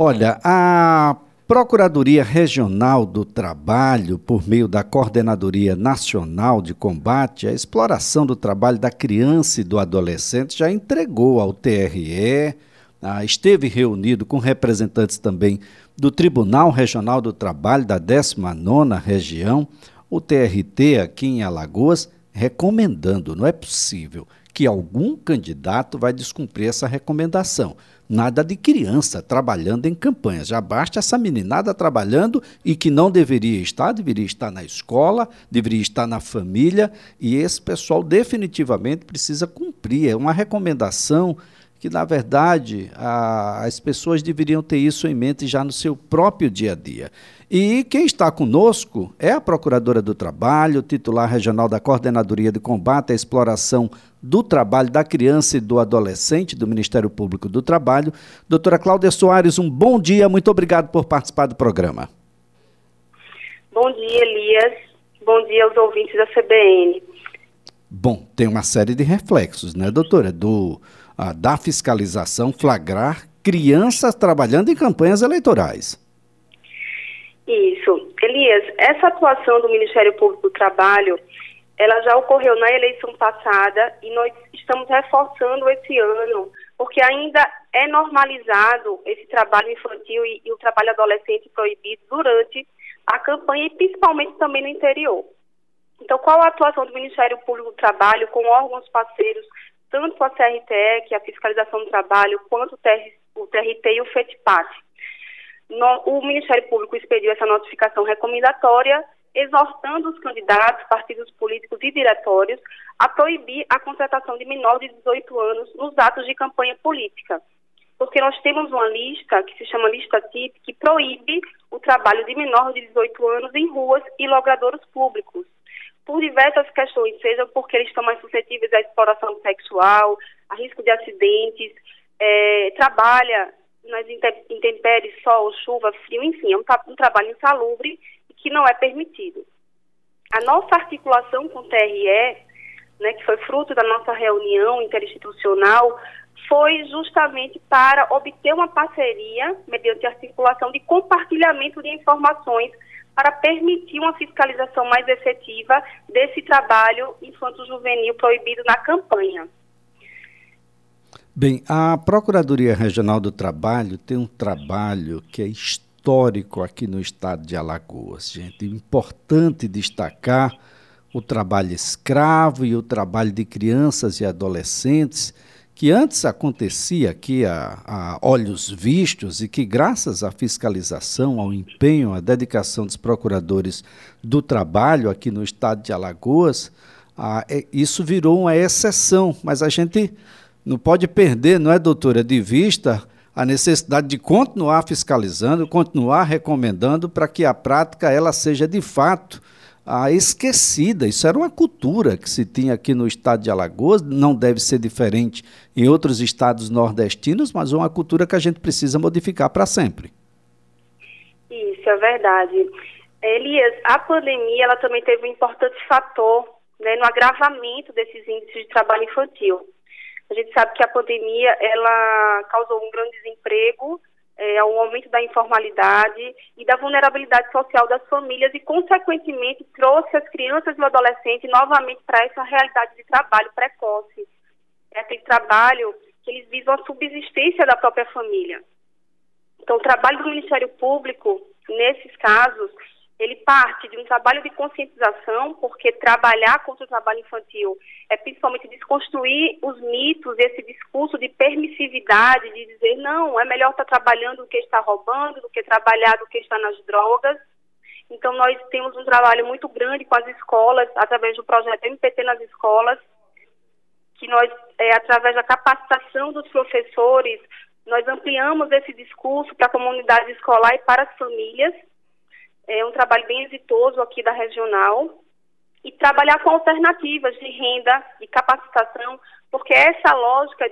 Olha, a Procuradoria Regional do Trabalho, por meio da Coordenadoria Nacional de Combate à Exploração do Trabalho da Criança e do Adolescente, já entregou ao TRE, ah, esteve reunido com representantes também do Tribunal Regional do Trabalho da 19ª Região, o TRT aqui em Alagoas, recomendando, não é possível que algum candidato vai descumprir essa recomendação. Nada de criança trabalhando em campanhas. Já basta essa meninada trabalhando e que não deveria estar, deveria estar na escola, deveria estar na família, e esse pessoal definitivamente precisa cumprir. É uma recomendação que, na verdade, a, as pessoas deveriam ter isso em mente já no seu próprio dia a dia. E quem está conosco é a Procuradora do Trabalho, titular regional da Coordenadoria de Combate à Exploração do Trabalho da Criança e do Adolescente do Ministério Público do Trabalho. Doutora Cláudia Soares, um bom dia, muito obrigado por participar do programa. Bom dia, Elias. Bom dia aos ouvintes da CBN. Bom, tem uma série de reflexos, né, doutora? Do da fiscalização flagrar crianças trabalhando em campanhas eleitorais. Isso. Elias, essa atuação do Ministério Público do Trabalho, ela já ocorreu na eleição passada e nós estamos reforçando esse ano, porque ainda é normalizado esse trabalho infantil e, e o trabalho adolescente proibido durante a campanha e principalmente também no interior. Então, qual a atuação do Ministério Público do Trabalho com órgãos parceiros tanto a CRTE, que é a fiscalização do trabalho, quanto o, TR, o TRT e o FETPAT. No, o Ministério Público expediu essa notificação recomendatória, exortando os candidatos, partidos políticos e diretórios a proibir a contratação de menores de 18 anos nos atos de campanha política. Porque nós temos uma lista, que se chama lista TIP, que proíbe o trabalho de menores de 18 anos em ruas e logradouros públicos por diversas questões, seja porque eles estão mais suscetíveis à exploração sexual, a risco de acidentes, é, trabalha nas intempéries, sol, chuva, frio, enfim, é um, um trabalho insalubre que não é permitido. A nossa articulação com o TRE, né, que foi fruto da nossa reunião interinstitucional, foi justamente para obter uma parceria, mediante articulação de compartilhamento de informações para permitir uma fiscalização mais efetiva desse trabalho infanto-juvenil proibido na campanha. Bem, a Procuradoria Regional do Trabalho tem um trabalho que é histórico aqui no estado de Alagoas, gente. Importante destacar o trabalho escravo e o trabalho de crianças e adolescentes que antes acontecia aqui a, a, olhos vistos e que, graças à fiscalização, ao empenho, à dedicação dos procuradores do trabalho aqui no estado de Alagoas, a, é, isso virou uma exceção. Mas a gente não pode perder, não é, doutora, de vista a necessidade de continuar fiscalizando, continuar recomendando para que a prática ela seja de fato a esquecida. Isso era uma cultura que se tinha aqui no estado de Alagoas, não deve ser diferente em outros estados nordestinos, mas uma cultura que a gente precisa modificar para sempre. Isso é verdade. Elias, a pandemia ela também teve um importante fator né, no agravamento desses índices de trabalho infantil. A gente sabe que a pandemia ela causou um grande desemprego, é, ao aumento da informalidade e da vulnerabilidade social das famílias e, consequentemente, trouxe as crianças e o adolescente novamente para essa realidade de trabalho precoce. É aquele trabalho que eles visam a subsistência da própria família. Então, o trabalho do Ministério Público, nesses casos, ele parte de um trabalho de conscientização, porque trabalhar contra o trabalho infantil é principalmente desconstruir os mitos, esse discurso de permissividade, de dizer, não, é melhor estar trabalhando do que estar roubando, do que trabalhar do que estar nas drogas. Então, nós temos um trabalho muito grande com as escolas, através do projeto MPT nas escolas, que nós, é, através da capacitação dos professores, nós ampliamos esse discurso para a comunidade escolar e para as famílias, é um trabalho bem exitoso aqui da regional e trabalhar com alternativas de renda, de capacitação, porque essa lógica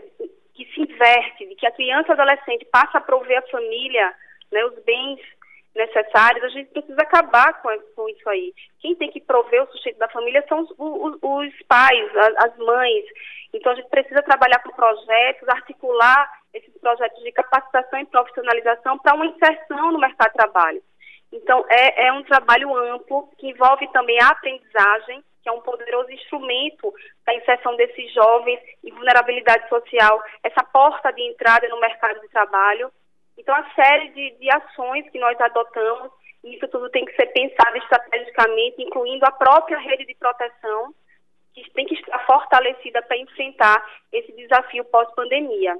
que se inverte, de que a criança e adolescente passa a prover à família né, os bens necessários, a gente precisa acabar com, com, isso aí. Quem tem que prover o sustento da família são os, os, os pais, as, as mães. Então a gente precisa trabalhar com projetos, articular esses projetos de capacitação e profissionalização para uma inserção no mercado de trabalho. Então, é, é um trabalho amplo que envolve também a aprendizagem, que é um poderoso instrumento da inserção desses jovens em vulnerabilidade social, essa porta de entrada no mercado de trabalho. Então, a série de, de ações que nós adotamos, isso tudo tem que ser pensado estrategicamente, incluindo a própria rede de proteção, que tem que estar fortalecida para enfrentar esse desafio pós-pandemia.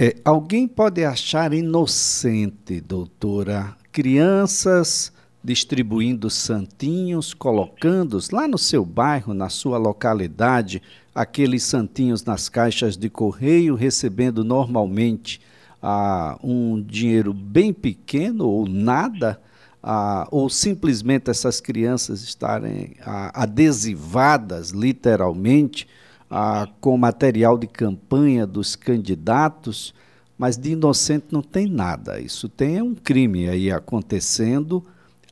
É, alguém pode achar inocente, doutora, crianças distribuindo santinhos, colocando-os lá no seu bairro, na sua localidade, aqueles santinhos nas caixas de correio, recebendo normalmente ah, um dinheiro bem pequeno ou nada, ah, ou simplesmente essas crianças estarem ah, adesivadas, literalmente, ah, com material de campanha dos candidatos, mas de inocente não tem nada. Isso tem um crime aí acontecendo.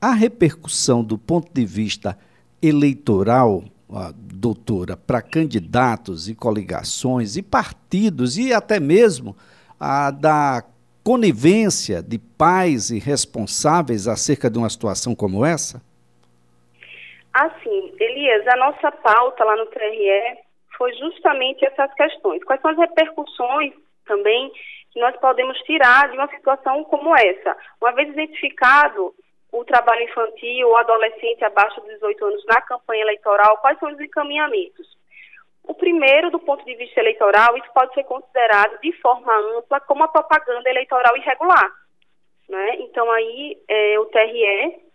A repercussão do ponto de vista eleitoral, doutora, para candidatos e coligações e partidos e até mesmo a da conivência de pais e responsáveis acerca de uma situação como essa? Assim, Elias, a nossa pauta lá no TRE foi justamente essas questões. Quais são as repercussões também nós podemos tirar de uma situação como essa? Uma vez identificado o trabalho infantil ou adolescente abaixo de 18 anos na campanha eleitoral, quais são os encaminhamentos? O primeiro, do ponto de vista eleitoral, isso pode ser considerado de forma ampla como uma propaganda eleitoral irregular. Né? Então, aí, é, o TRE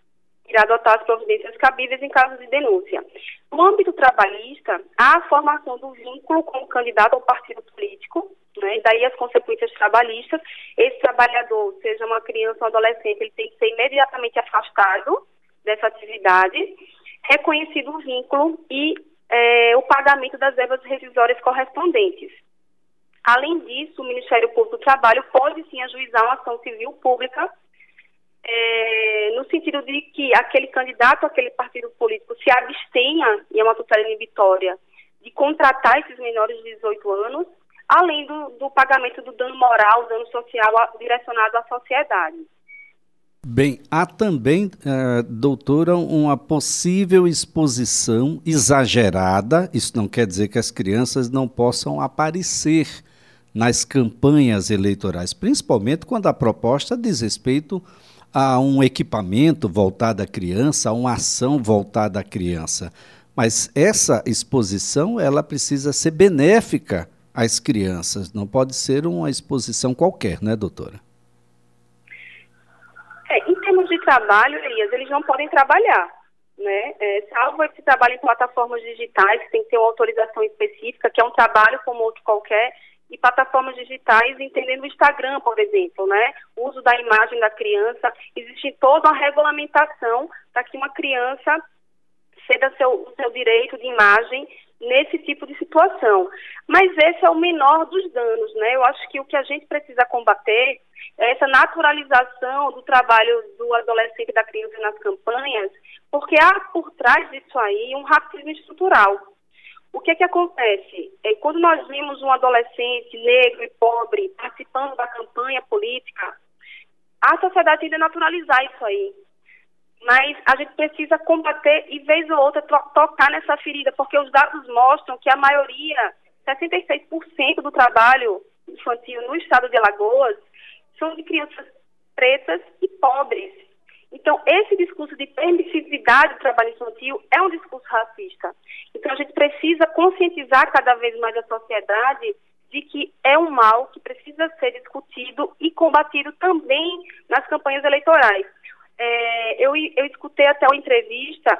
irá adotar as providências cabíveis em caso de denúncia. No âmbito trabalhista, há a formação do vínculo com o candidato ao partido político, né, daí as consequências trabalhistas. Esse trabalhador, seja uma criança ou um adolescente, ele tem que ser imediatamente afastado dessa atividade, reconhecido o vínculo e é, o pagamento das verbas revisórias correspondentes. Além disso, o Ministério Público do Trabalho pode sim ajuizar uma ação civil pública é, no sentido de que aquele candidato, aquele partido político se abstenha, e é uma tutela inibitória, de contratar esses menores de 18 anos, além do, do pagamento do dano moral, dano social a, direcionado à sociedade. Bem, há também, uh, doutora, uma possível exposição exagerada. Isso não quer dizer que as crianças não possam aparecer nas campanhas eleitorais, principalmente quando a proposta diz respeito a um equipamento voltado à criança, a uma ação voltada à criança. Mas essa exposição ela precisa ser benéfica às crianças, não pode ser uma exposição qualquer, né, doutora? É, em termos de trabalho, Elias, eles não podem trabalhar, né? É, salvo esse trabalho em plataformas digitais, que tem que ter uma autorização específica, que é um trabalho como outro qualquer, e plataformas digitais, entendendo o Instagram, por exemplo, né? O uso da imagem da criança, existe toda uma regulamentação para que uma criança ceda seu, o seu direito de imagem nesse tipo de situação. Mas esse é o menor dos danos, né? Eu acho que o que a gente precisa combater é essa naturalização do trabalho do adolescente e da criança nas campanhas, porque há por trás disso aí um racismo estrutural. O que é que acontece? É, quando nós vimos um adolescente negro e pobre participando da campanha política, a sociedade tende a naturalizar isso aí. Mas a gente precisa combater e, vez ou outra, tocar nessa ferida, porque os dados mostram que a maioria, 66% do trabalho infantil no estado de Alagoas, são de crianças pretas e pobres. Então, esse discurso de permissividade do trabalho infantil é um discurso racista. Então, a gente precisa conscientizar cada vez mais a sociedade de que é um mal que precisa ser discutido e combatido também nas campanhas eleitorais. É, eu, eu escutei até uma entrevista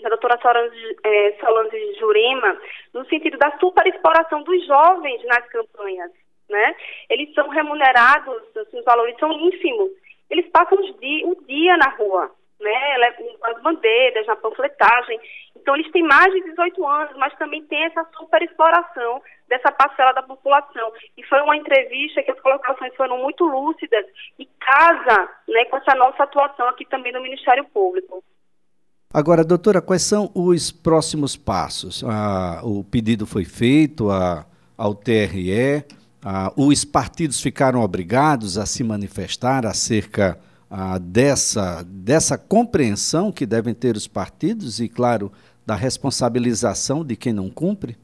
da doutora Solange, é, Jurema, no sentido da superexploração dos jovens nas campanhas. Né? Eles são remunerados, assim, os valores são ínfimos eles passam dia, o dia na rua, né, com as bandeiras, na panfletagem. Então, eles têm mais de 18 anos, mas também tem essa superexploração dessa parcela da população. E foi uma entrevista que as colocações foram muito lúcidas e casa né, com essa nossa atuação aqui também no Ministério Público. Agora, doutora, quais são os próximos passos? Ah, o pedido foi feito a, ao TRE, ah, os partidos ficaram obrigados a se manifestar acerca ah, dessa, dessa compreensão que devem ter os partidos e, claro, da responsabilização de quem não cumpre?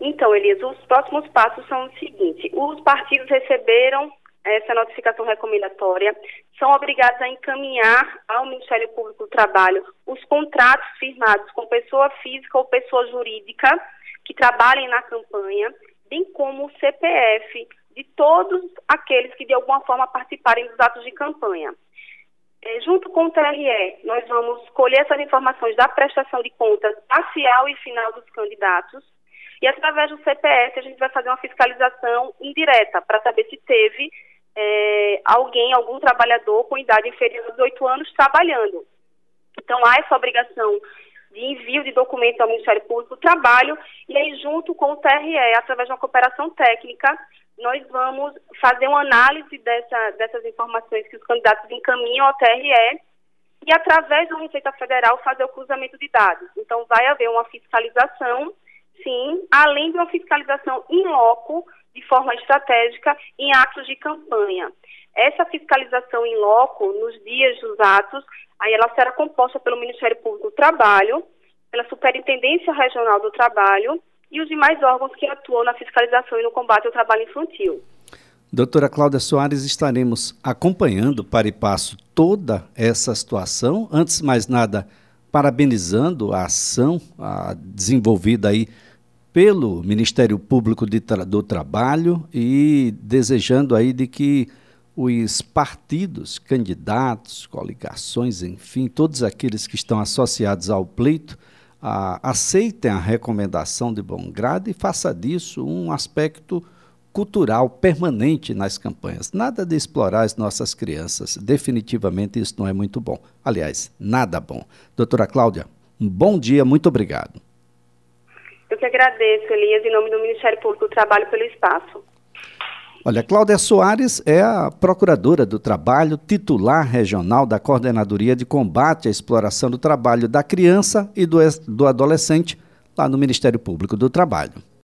Então, Elias, os próximos passos são os seguintes: os partidos receberam essa notificação recomendatória, são obrigados a encaminhar ao Ministério Público do Trabalho os contratos firmados com pessoa física ou pessoa jurídica que trabalhem na campanha, bem como o CPF de todos aqueles que de alguma forma participarem dos atos de campanha. É, junto com o TRE, nós vamos colher essas informações da prestação de contas parcial e final dos candidatos e através do CPF a gente vai fazer uma fiscalização indireta para saber se teve é, alguém, algum trabalhador com idade inferior a 18 anos trabalhando. Então há essa obrigação de envio de documentos ao Ministério Público do Trabalho e aí junto com o TRE, através de uma cooperação técnica, nós vamos fazer uma análise dessa, dessas informações que os candidatos encaminham ao TRE e através da Receita Federal fazer o cruzamento de dados. Então vai haver uma fiscalização sim, além de uma fiscalização em loco, de forma estratégica, em atos de campanha. Essa fiscalização em loco, nos dias dos atos, aí ela será composta pelo Ministério Público do Trabalho, pela Superintendência Regional do Trabalho e os demais órgãos que atuam na fiscalização e no combate ao trabalho infantil. Doutora Cláudia Soares, estaremos acompanhando para e passo toda essa situação. Antes de mais nada, parabenizando a ação a, desenvolvida aí pelo Ministério Público Tra do Trabalho e desejando aí de que os partidos, candidatos, coligações, enfim, todos aqueles que estão associados ao pleito, aceitem a recomendação de bom grado e faça disso um aspecto cultural permanente nas campanhas. Nada de explorar as nossas crianças. Definitivamente isso não é muito bom. Aliás, nada bom. Doutora Cláudia, um bom dia, muito obrigado. Eu que agradeço, Elias, em nome do Ministério Público do Trabalho, pelo espaço. Olha, Cláudia Soares é a procuradora do trabalho, titular regional da Coordenadoria de Combate à Exploração do Trabalho da Criança e do, do Adolescente, lá no Ministério Público do Trabalho.